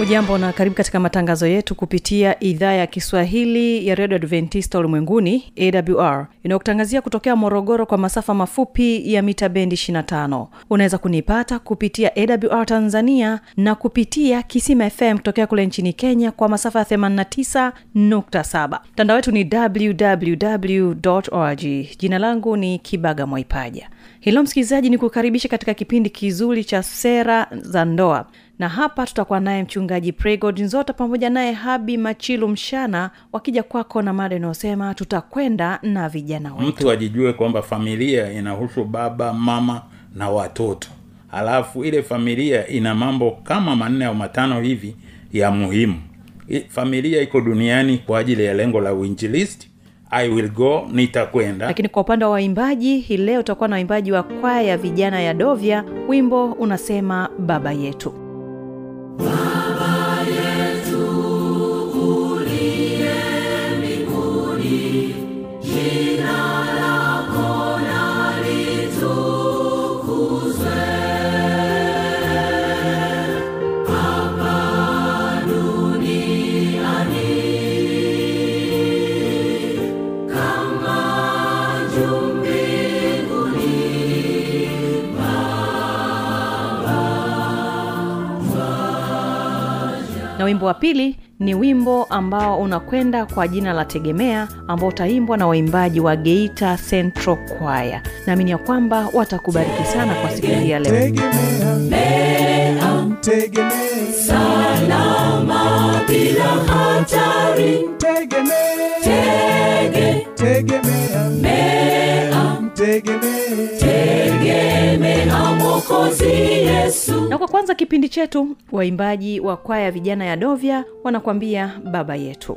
hujambo na karibu katika matangazo yetu kupitia idhaa ya kiswahili ya redio adventista ulimwenguni awr inayokutangazia kutokea morogoro kwa masafa mafupi ya mita bendi 25 unaweza kunipata kupitia awr tanzania na kupitia kisima fm kutokea kule nchini kenya kwa masafa ya 89.7 mtandao wetu ni www org jina langu ni kibaga mwaipaja. Hilo msikilizaji ni kukaribisha katika kipindi kizuri cha sera za ndoa na hapa tutakuwa naye mchungaji pregod nzota pamoja naye habi machilu mshana wakija kwako na mada inayosema tutakwenda na vijana wetu. Mtu ajijue kwamba familia inahusu baba mama na watoto. Halafu ile familia ina mambo kama manne au matano hivi ya muhimu. Familia iko duniani kwa ajili ya lengo la uinjilisti. I will go nitakwenda. Lakini kwa upande wa waimbaji hii leo utakuwa na waimbaji wa kwaya ya vijana ya dovya. Wimbo unasema baba yetu wimbo wa pili ni wimbo ambao unakwenda kwa jina la tegemea ambao utaimbwa na waimbaji wa geita central kwaya naamini ya kwamba watakubariki sana kwa siku hii ya leo Mwokozi Yesu. na kwa kwanza kipindi chetu waimbaji wa kwaya ya vijana ya dovya wanakuambia baba yetu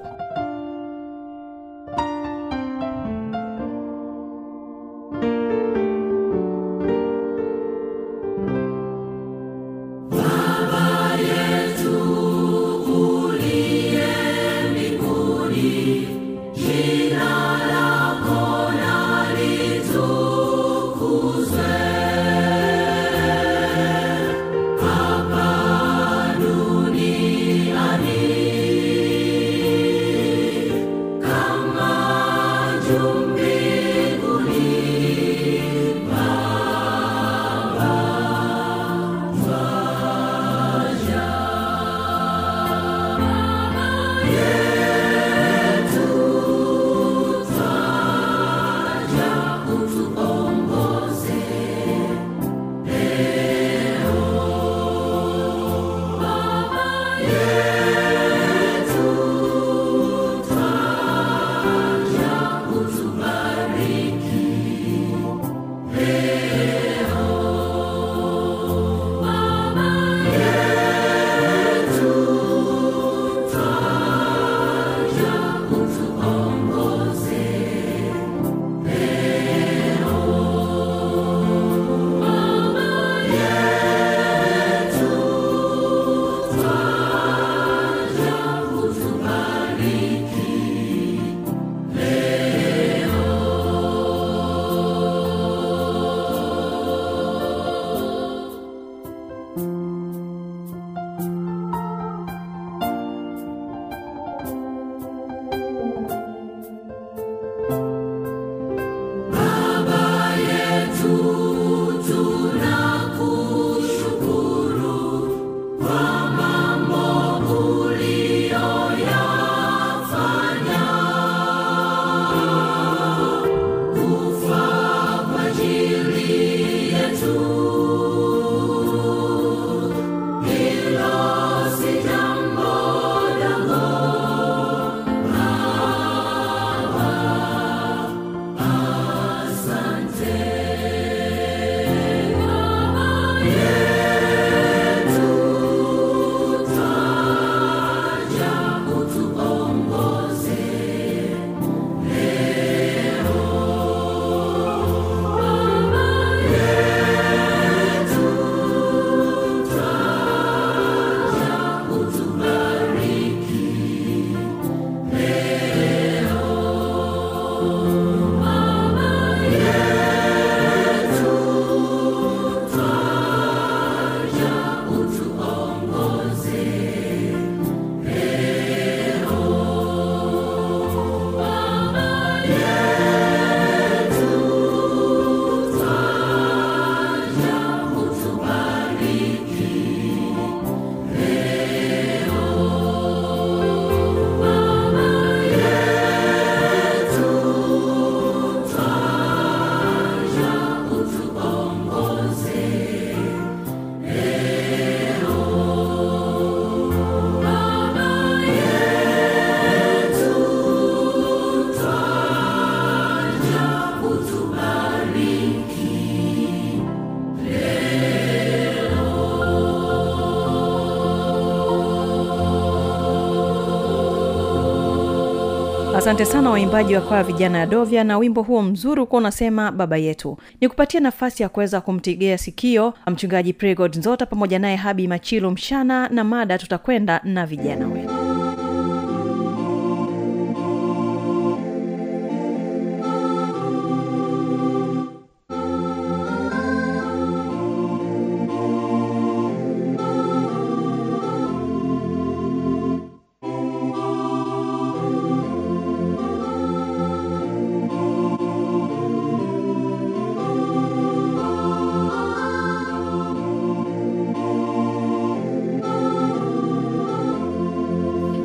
asante sana waimbaji wa kwaya vijana ya dovya na wimbo huo mzuri ukuwa unasema baba yetu. Ni kupatia nafasi ya kuweza kumtegea sikio mchungaji pregod nzota pamoja naye habi machilo mshana na mada tutakwenda na vijana wetu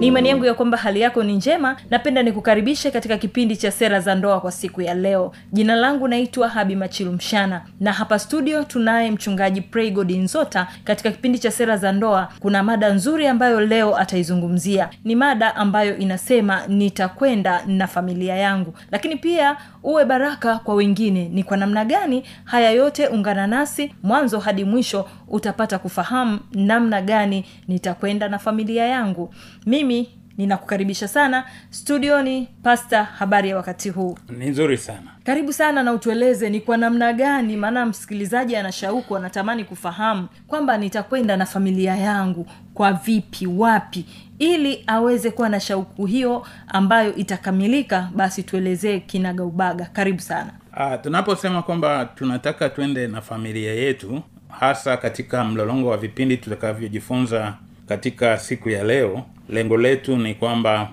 ni imani yangu ya kwamba hali yako ni njema. Napenda nikukaribishe katika kipindi cha sera za ndoa kwa siku ya leo. Jina langu naitwa habi machilu mshana. Na hapa studio tunaye mchungaji praygod nzota. Katika kipindi cha sera za ndoa kuna mada nzuri ambayo leo ataizungumzia. Ni mada ambayo inasema nitakwenda na familia yangu. Lakini pia uwe baraka kwa wengine. Ni kwa namna gani haya yote ungana nasi? Mwanzo hadi mwisho utapata kufahamu namna gani nitakwenda na familia yangu. Mimi ninakukaribisha sana studioni pasta habari ya wakati huu. Ni nzuri sana. Karibu sana na utueleze ni kwa namna gani maana msikilizaji ana shauku anatamani kufahamu kwamba nitakwenda na familia yangu kwa vipi wapi ili aweze kuwa na shauku hiyo ambayo itakamilika basi tuelezee kinagaubaga. Karibu sana. Ah, tunaposema kwamba tunataka twende na familia yetu hasa katika mlolongo wa vipindi tutakavyojifunza katika siku ya leo lengo letu ni kwamba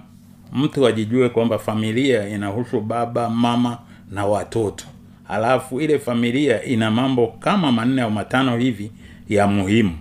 mtu ajijue kwamba familia inahusu baba mama na watoto. Halafu ile familia ina mambo kama manne au matano hivi ya muhimu.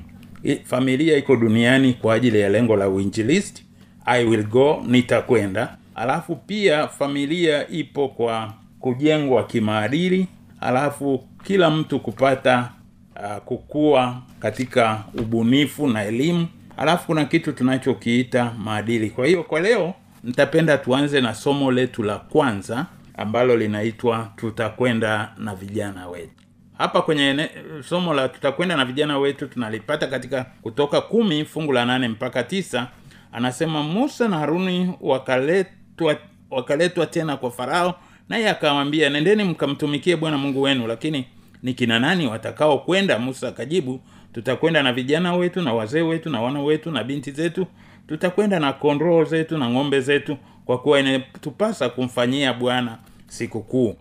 Familia iko duniani kwa ajili ya lengo la uinjilisti. I will go nitakwenda. Alafu pia familia ipo kwa kujengwa kimaadili. Alafu kila mtu kupata uh, kukua katika ubunifu na elimu alafu kuna kitu tunachokiita maadili. Kwa hiyo kwa leo nitapenda tuanze na somo letu la kwanza ambalo linaitwa tutakwenda na vijana wetu. Hapa kwenye ene, somo la tutakwenda na vijana wetu tunalipata katika kutoka kumi fungu la nane mpaka tisa anasema musa na haruni wakaletwa wakaletwa tena kwa farao naye akawambia nendeni mkamtumikie bwana mungu wenu lakini ni kina nani watakao kwenda musa akajibu tutakwenda na vijana wetu na wazee wetu na wana wetu na binti zetu. Tutakwenda na kondoo zetu na ng'ombe zetu kwa kuwa inatupasa kumfanyia bwana sikukuu.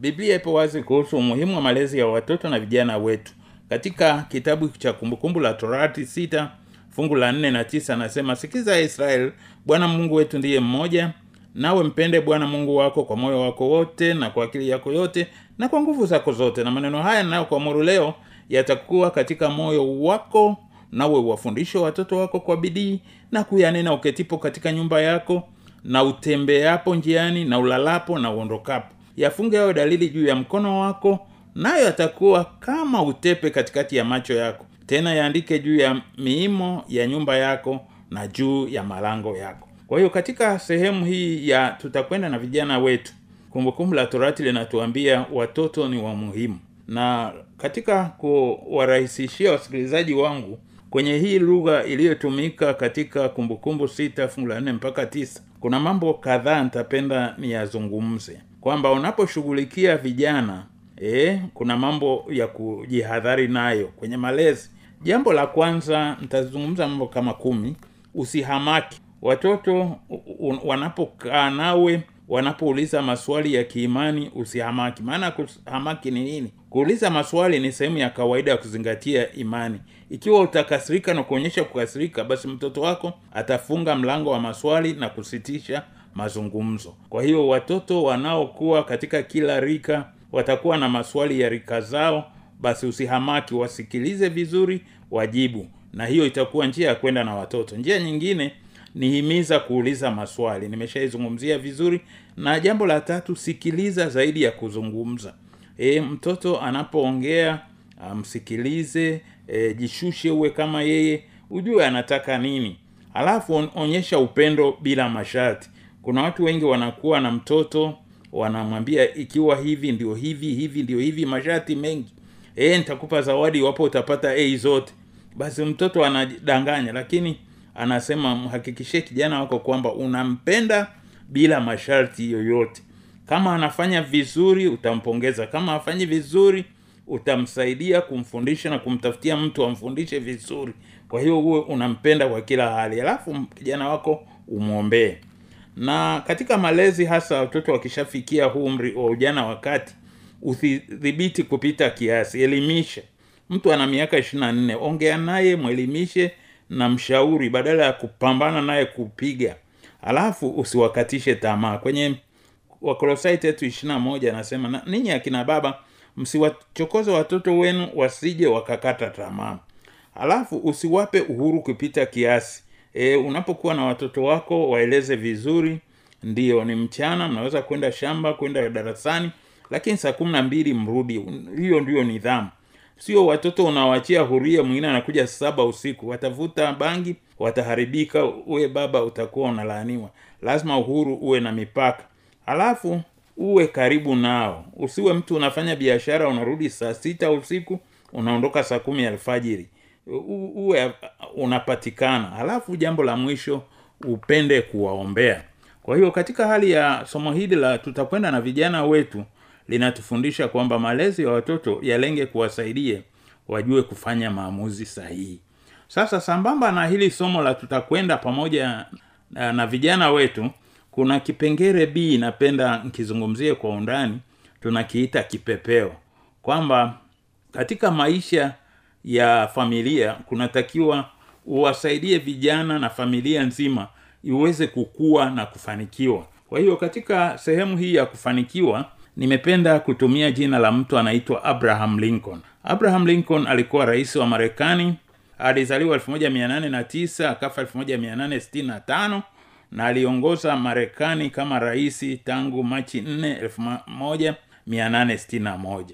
Biblia ipo wazi kuhusu umuhimu wa malezi ya watoto na vijana wetu. Katika kitabu cha kumbukumbu la torati sita fungu la nne na tisa anasema sikiza israel bwana mungu wetu ndiye mmoja. Nawe mpende bwana mungu wako kwa moyo wako wote na kwa akili yako yote na kwa nguvu zako zote. Na maneno haya ninayokuamuru leo yatakuwa katika moyo wako nawe wafundishe watoto wako kwa bidii na kuyanena uketipo katika nyumba yako na utembeapo njiani na ulalapo na uondokapo. Yafunge yawe dalili juu ya mkono wako nayo yatakuwa kama utepe katikati ya macho yako. Tena yaandike juu ya miimo ya nyumba yako na juu ya malango yako. Kwa hiyo katika sehemu hii ya tutakwenda na vijana wetu kumbukumbu la torati linatuambia watoto ni wa muhimu. Na katika kuwarahisishia wasikilizaji wangu kwenye hii lugha iliyotumika katika kumbukumbu sita fungu la nne mpaka tisa kuna mambo kadhaa nitapenda niyazungumze. Kwamba unaposhughulikia vijana e, kuna mambo ya kujihadhari nayo kwenye malezi. Jambo la kwanza nitazungumza mambo kama kumi. Usihamaki. Watoto wanapokaa nawe wanapouliza maswali ya kiimani usihamaki. Maana kuhamaki ni nini kuuliza maswali ni sehemu ya kawaida ya kuzingatia imani. Ikiwa utakasirika na kuonyesha kukasirika basi mtoto wako atafunga mlango wa maswali na kusitisha mazungumzo. Kwa hiyo watoto wanaokuwa katika kila rika watakuwa na maswali ya rika zao basi usihamaki wasikilize vizuri wajibu. Na hiyo itakuwa njia ya kwenda na watoto. Njia nyingine nihimiza kuuliza maswali. Nimeshaizungumzia vizuri. Na jambo la tatu sikiliza zaidi ya kuzungumza e, mtoto anapoongea msikilize e, jishushe uwe kama yeye ujue anataka nini. Alafu onyesha upendo bila masharti. Kuna watu wengi wanakuwa na mtoto wanamwambia ikiwa hivi ndio hivi hivi ndio hivi masharti mengi. E, nitakupa zawadi iwapo utapata a zote. Basi mtoto anadanganya lakini anasema mhakikishie kijana wako kwamba unampenda bila masharti yoyote kama anafanya vizuri utampongeza. Kama hafanyi vizuri utamsaidia kumfundisha na kumtafutia mtu amfundishe vizuri. Kwa hiyo uwe unampenda kwa kila hali. Alafu kijana wako umwombee. Na katika malezi hasa watoto wakishafikia umri wa ujana wakati usidhibiti kupita kiasi. Elimisha mtu ana miaka ishiri na nne ongea naye mwelimishe na mshauri badala ya kupambana naye kupiga. Alafu usiwakatishe tamaa. Kwenye wakolosai tetu ishirina moja anasema ninyi akina baba msiwachokoze watoto wenu wasije wakakata tamaa. Alafu usiwape uhuru kupita kiasi. E, unapokuwa na watoto wako waeleze vizuri. Ndiyo ni mchana mnaweza kwenda shamba kwenda darasani lakini saa kumi na mbili mrudi. Hiyo ndiyo nidhamu. Sio watoto unawachia huria mwingine anakuja saba usiku. Watavuta bangi wataharibika. Uwe baba utakuwa unalaaniwa. Lazima uhuru uwe na mipaka halafu uwe karibu nao. Usiwe mtu unafanya biashara unarudi saa sita usiku unaondoka saa kumi alfajiri. Uwe unapatikana. Alafu jambo la mwisho upende kuwaombea. Kwa hiyo katika hali ya somo hili la tutakwenda na vijana wetu linatufundisha kwamba malezi ya watoto yalenge kuwasaidie wajue kufanya maamuzi sahihi. Sasa sambamba na hili somo la tutakwenda pamoja na, na vijana wetu kuna kipengere b napenda nkizungumzie kwa undani tunakiita kipepeo. Kwamba katika maisha ya familia kunatakiwa uwasaidie vijana na familia nzima iweze kukua na kufanikiwa. Kwa hiyo katika sehemu hii ya kufanikiwa nimependa kutumia jina la mtu anaitwa abraham lincoln. Abraham lincoln alikuwa rais wa marekani alizaliwa 1809 akafa 1865 na aliongoza marekani kama raisi tangu machi 4 1861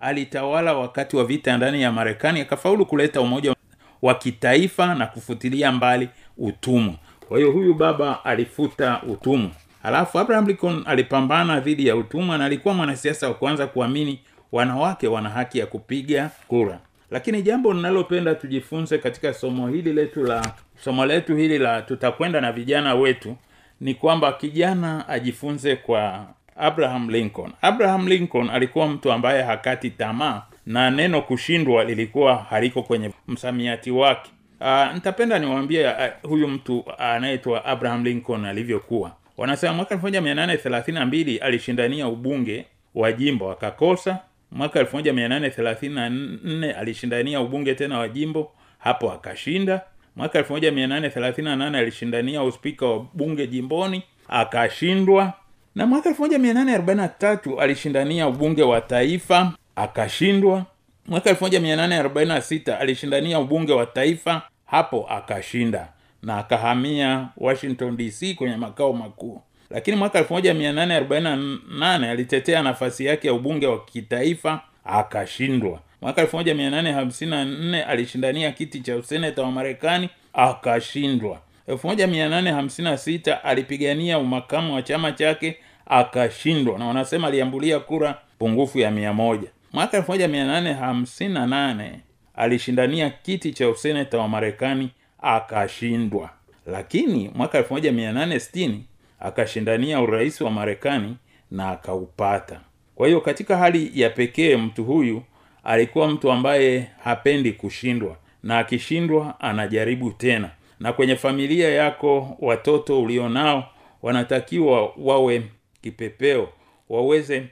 alitawala wakati wa vita ndani ya marekani akafaulu kuleta umoja wa kitaifa na kufutilia mbali utumwa. Kwa hiyo huyu baba alifuta utumwa. Halafu abraham lincoln alipambana dhidi ya utumwa na alikuwa mwanasiasa wa kwanza kuamini wanawake wana haki ya kupiga kura. Lakini jambo linalopenda tujifunze katika somo hili letu la somo letu hili la tutakwenda na vijana wetu ni kwamba kijana ajifunze kwa abraham lincoln. Abraham lincoln alikuwa mtu ambaye hakati tamaa na neno kushindwa lilikuwa haliko kwenye msamiati wake. Uh, nitapenda niwaambie uh, huyu mtu anaitwa abraham lincoln alivyokuwa. Wanasema mwaka 1832 alishindania ubunge wa jimbo akakosa. Mwaka 1834 alishindania ubunge tena wa jimbo hapo akashinda mwaka 1838 alishindania uspika wa bunge jimboni akashindwa. Na mwaka 1843 alishindania ubunge wa taifa akashindwa. Mwaka 1846 alishindania ubunge wa taifa hapo akashinda na akahamia washington dc kwenye makao makuu. Lakini mwaka 1848 alitetea nafasi yake ya ubunge wa kitaifa akashindwa mwaka 1854 alishindania kiti cha useneta wa marekani akashindwa. 1856 alipigania umakamu wa chama chake akashindwa. Na wanasema aliambulia kura pungufu ya mia moja. Mwaka 1858 alishindania kiti cha useneta wa marekani akashindwa. Lakini mwaka 1860 akashindania urais wa marekani na akaupata. Kwa hiyo katika hali ya pekee mtu huyu alikuwa mtu ambaye hapendi kushindwa na akishindwa anajaribu tena. Na kwenye familia yako watoto ulionao wanatakiwa wawe kipepeo waweze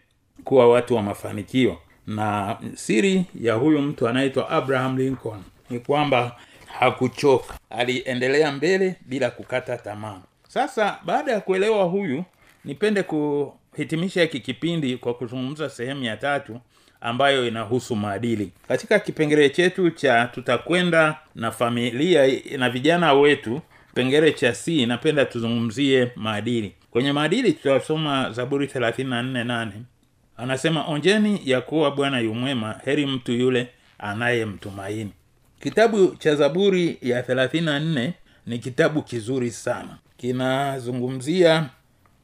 kuwa watu wa mafanikio. Na siri ya huyu mtu anaitwa abraham lincoln ni kwamba hakuchoka. Aliendelea mbele bila kukata tamaa. Sasa baada ya kuelewa huyu nipende kuhitimisha hiki kipindi kwa kuzungumza sehemu ya tatu ambayo inahusu maadili. Katika kipengele chetu cha tutakwenda na familia na vijana wetu kipengele cha c napenda tuzungumzie maadili. Kwenye maadili tutasoma zaburi 348 anasema onjeni ya kuwa bwana yumwema heri mtu yule anayemtumaini. Kitabu cha zaburi ya 34 ni kitabu kizuri sana. Kinazungumzia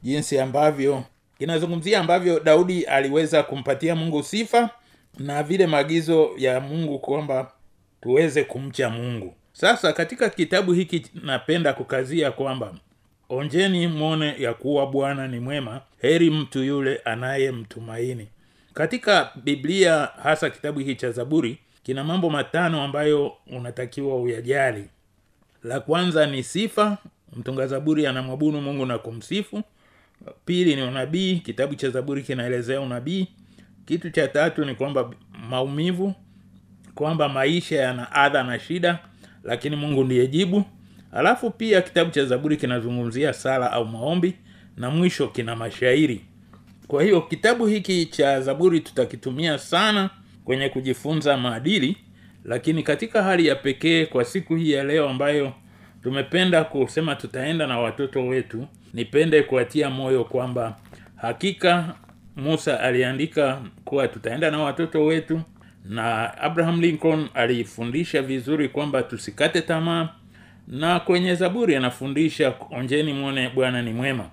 jinsi ambavyo kinazungumzia ambavyo daudi aliweza kumpatia mungu sifa na vile maagizo ya mungu kwamba tuweze kumcha mungu. Sasa katika kitabu hiki napenda kukazia kwamba onjeni mwone ya kuwa bwana ni mwema heri mtu yule anayemtumaini. Katika biblia hasa kitabu hiki cha zaburi kina mambo matano ambayo unatakiwa uyajali. La kwanza ni sifa mtunga zaburi anamwabudu mungu na kumsifu pili ni unabii kitabu cha zaburi kinaelezea unabii. Kitu cha tatu ni kwamba maumivu kwamba maisha yana adha na shida lakini mungu ndiye jibu. Alafu pia kitabu cha zaburi kinazungumzia sala au maombi na mwisho kina mashairi. Kwa hiyo kitabu hiki cha zaburi tutakitumia sana kwenye kujifunza maadili lakini katika hali ya pekee kwa siku hii ya leo ambayo tumependa kusema tutaenda na watoto wetu nipende kuatia moyo kwamba hakika musa aliandika kuwa tutaenda na watoto wetu na abraham lincoln alifundisha vizuri kwamba tusikate tamaa na kwenye zaburi anafundisha onjeni mwone bwana ni mwema.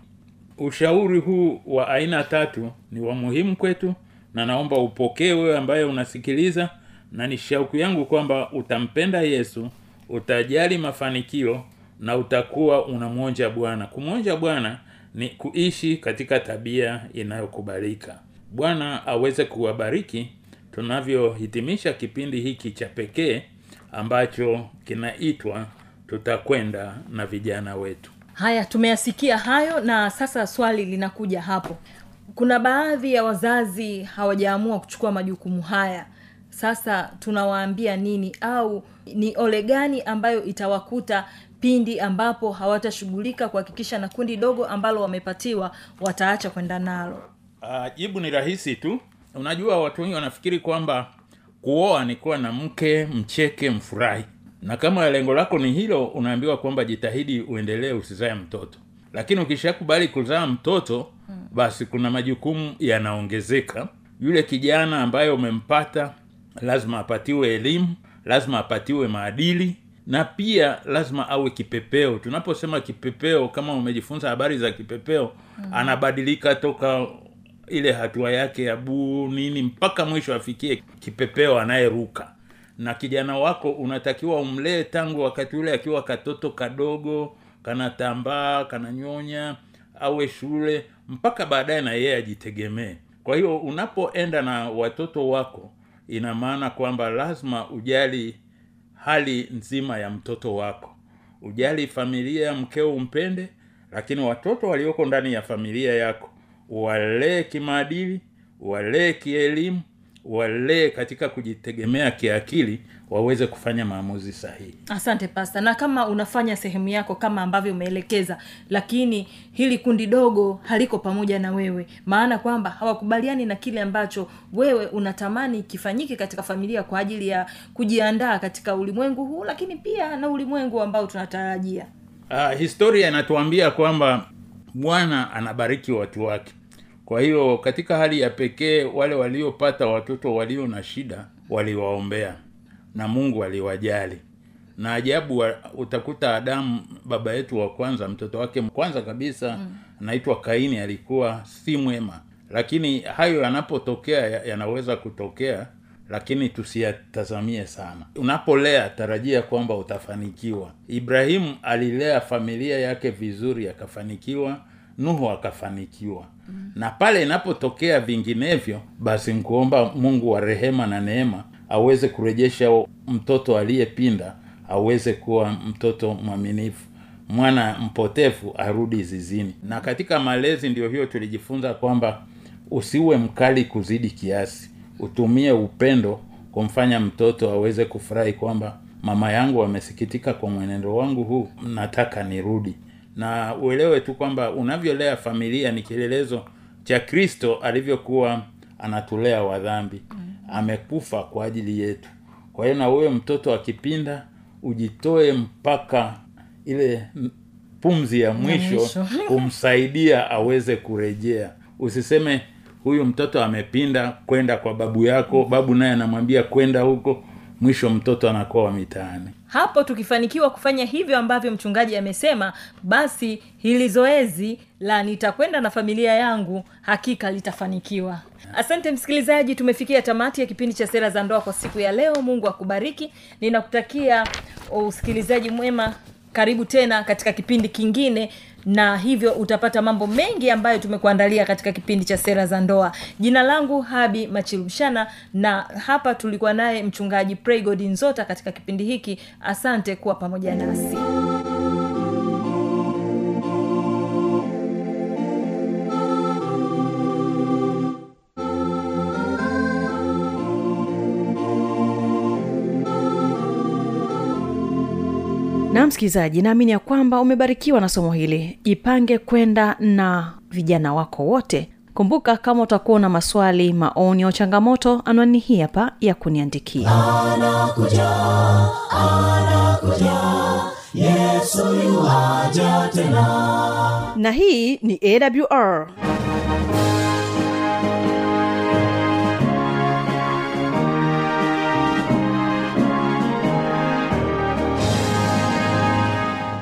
Ushauri huu wa aina tatu ni wa muhimu kwetu na naomba upokee wewe ambaye unasikiliza na ni shauku yangu kwamba utampenda yesu utajali mafanikio na utakuwa unamwonja bwana. Kumwonja bwana ni kuishi katika tabia inayokubalika. Bwana aweze kuwabariki. Tunavyohitimisha kipindi hiki cha pekee ambacho kinaitwa tutakwenda na vijana wetu. Haya tumeyasikia hayo na sasa swali linakuja hapo. Kuna baadhi ya wazazi hawajaamua kuchukua majukumu haya. Sasa tunawaambia nini? Au ni ole gani ambayo itawakuta pindi ambapo hawatashughulika kuhakikisha na kundi dogo ambalo wamepatiwa wataacha kwenda nalo. Uh, jibu ni rahisi tu. Unajua watu wengi wanafikiri kwamba kuoa ni kuwa na mke mcheke mfurahi. Na kama lengo lako ni hilo unaambiwa kwamba jitahidi uendelee usizae mtoto. Lakini ukishakubali kuzaa mtoto basi kuna majukumu yanaongezeka. Yule kijana ambaye umempata lazima apatiwe elimu lazima apatiwe maadili na pia lazima awe kipepeo. Tunaposema kipepeo kama umejifunza habari za kipepeo mm. anabadilika toka ile hatua yake ya buu nini mpaka mwisho afikie kipepeo anayeruka. Na kijana wako unatakiwa umlee tangu wakati ule akiwa katoto kadogo kanatambaa kananyonya awe shule mpaka baadaye na yeye ajitegemee. Kwa hiyo unapoenda na watoto wako ina maana kwamba lazima ujali hali nzima ya mtoto wako. Ujali familia mkeo umpende lakini watoto walioko ndani ya familia yako. Walee kimaadili walee kielimu walee katika kujitegemea kiakili waweze kufanya maamuzi sahihi. Asante pasta na kama unafanya sehemu yako kama ambavyo umeelekeza lakini hili kundi dogo haliko pamoja na wewe. Maana kwamba hawakubaliani na kile ambacho wewe unatamani kifanyike katika familia kwa ajili ya kujiandaa katika ulimwengu huu lakini pia na ulimwengu ambao tunatarajia. Uh, historia inatuambia kwamba bwana anabariki watu wake. Kwa hiyo katika hali ya pekee wale waliopata watoto walio na shida waliwaombea na mungu aliwajali. Na ajabu wa- utakuta adamu baba yetu wa kwanza mtoto wake kwanza kabisa anaitwa kaini alikuwa si mwema. Lakini hayo yanapotokea yanaweza kutokea lakini tusiyatazamie sana. Unapolea tarajia kwamba utafanikiwa. Ibrahimu alilea familia yake vizuri akafanikiwa nuhu akafanikiwa. Mm. na pale inapotokea vinginevyo basi nkuomba mungu wa rehema na neema aweze kurejesha mtoto aliyepinda aweze kuwa mtoto mwaminifu mwana mpotefu arudi zizini. Na katika malezi ndio hiyo tulijifunza kwamba usiwe mkali kuzidi kiasi. Utumie upendo kumfanya mtoto aweze kufurahi kwamba mama yangu amesikitika kwa mwenendo wangu huu nataka nirudi. Na uelewe tu kwamba unavyolea familia ni kielelezo cha kristo alivyokuwa anatulea wadhambi amekufa kwa ajili yetu. Kwa hiyo na wewe mtoto akipinda ujitoe mpaka ile pumzi ya mwisho, kumsaidia aweze kurejea. Usiseme huyu mtoto amepinda kwenda kwa babu yako babu naye anamwambia kwenda huko mwisho mtoto anakuwa mitaani hapo tukifanikiwa kufanya hivyo ambavyo mchungaji amesema basi hili zoezi la nitakwenda na familia yangu hakika litafanikiwa. Asante msikilizaji tumefikia tamati ya kipindi cha sera za ndoa kwa siku ya leo. Mungu akubariki. Ninakutakia usikilizaji mwema. Karibu tena katika kipindi kingine na hivyo utapata mambo mengi ambayo tumekuandalia katika kipindi cha sera za ndoa. Jina langu habi machilumshana na hapa tulikuwa naye mchungaji praygod nzota katika kipindi hiki. Asante kuwa pamoja nasi msikilizaji naamini ya kwamba umebarikiwa na somo hili. Jipange kwenda na vijana wako wote. Kumbuka kama utakuwa na maswali maoni au changamoto anwani hii hapa ya kuniandikia. Anakuja anakuja yesu yuaja tena. Na hii ni awr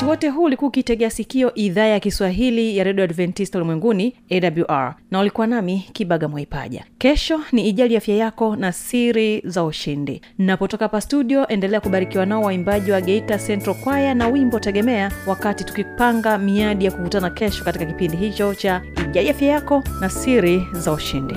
wakati wote huu ulikuwa ukitegea sikio idhaa ya kiswahili ya redio adventista ulimwenguni awr na ulikuwa nami kibaga mwaipaja. Kesho ni ijali afya yako na siri za ushindi. Napotoka hapa studio endelea kubarikiwa nao waimbaji wa geita central kwaya na wimbo tegemea wakati tukipanga miadi ya kukutana kesho katika kipindi hicho cha ijali afya yako na siri za ushindi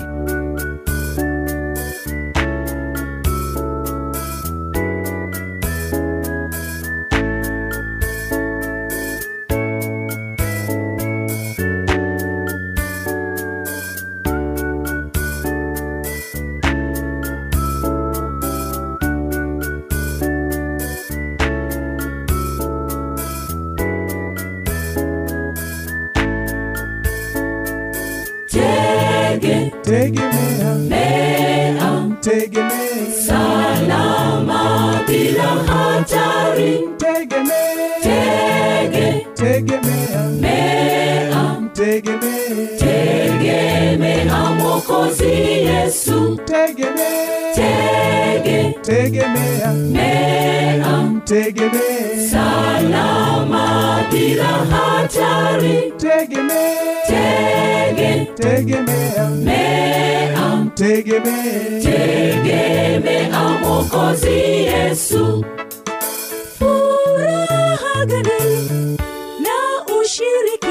Tege, tegemea, mea, tegemea, salama bila hatari. Tegemea, tege, tegemea, mea, tegemea, tegemea Mwokozi Yesu. Tegemea, tege, tegemea, mea, tegemea, salama bila hatari. Tegemea, tege, tegemea, mea, tegemea, tegemea Mwokozi Yesu. Furaha gani na ushiriki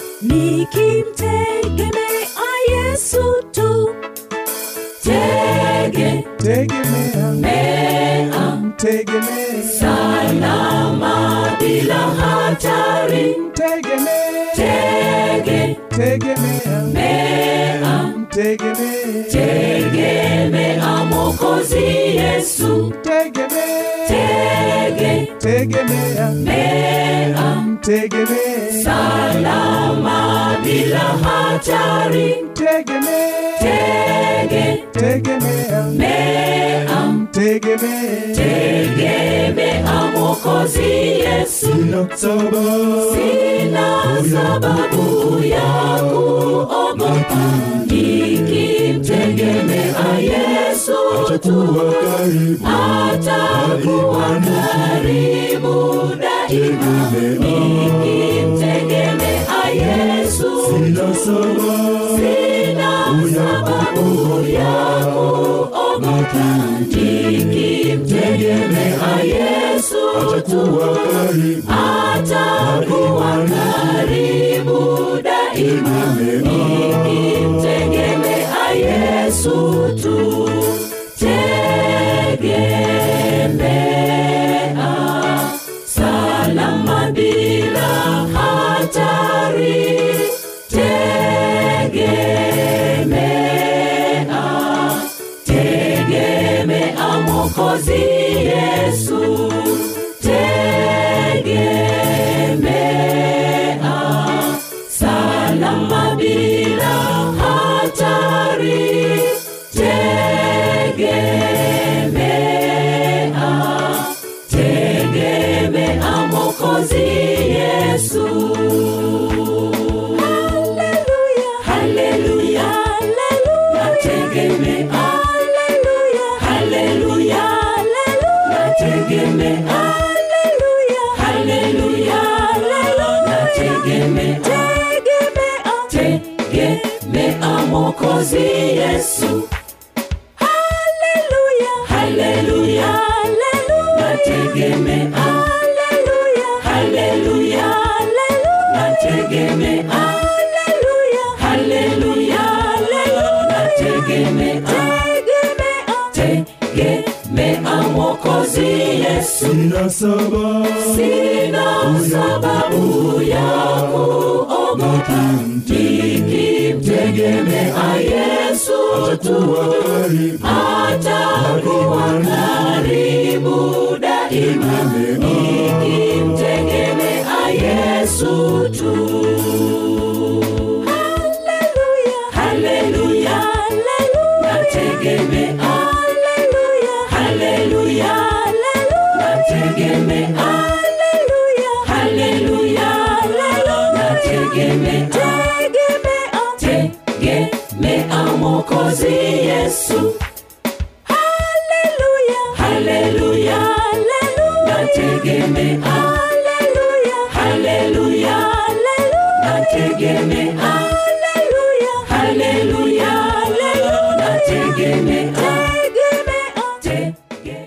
amani nikimtegemea Yesu tu? Tege tegemea mea tegemea salama bila hatari tegemea tege tegemea mea tegemea tegemea mokozi Yesu tegemea tege tegemea mea tegemea salama bila hatari tegemea tege tegemea mea tegemea tegemea mokozi Yesu. Sina sababu sina sababu ya kuogopa nikimtegemea Yesu. Tu atakuwa karibu daima. Nikimtegemea Yesu. Sina sababu. Sina sababu ya kuogopa nikimtegemea Yesu. Atakuwa karibu. Daima. Nikimtegemea Yesu tu Yesu. Haleluya, nategemea. Haleluya, nategemea. Haleluya, nategemea. Tegemea Mwokozi Yesu. sina sababu Sina sababu ya kuogopa nikimtegemea Yesu tu atakuwa karibu daima. Nikimtegemea Yesu tu. Nategemea. Nategemea. Nategemea. Tegemea Mwokozi Yesu.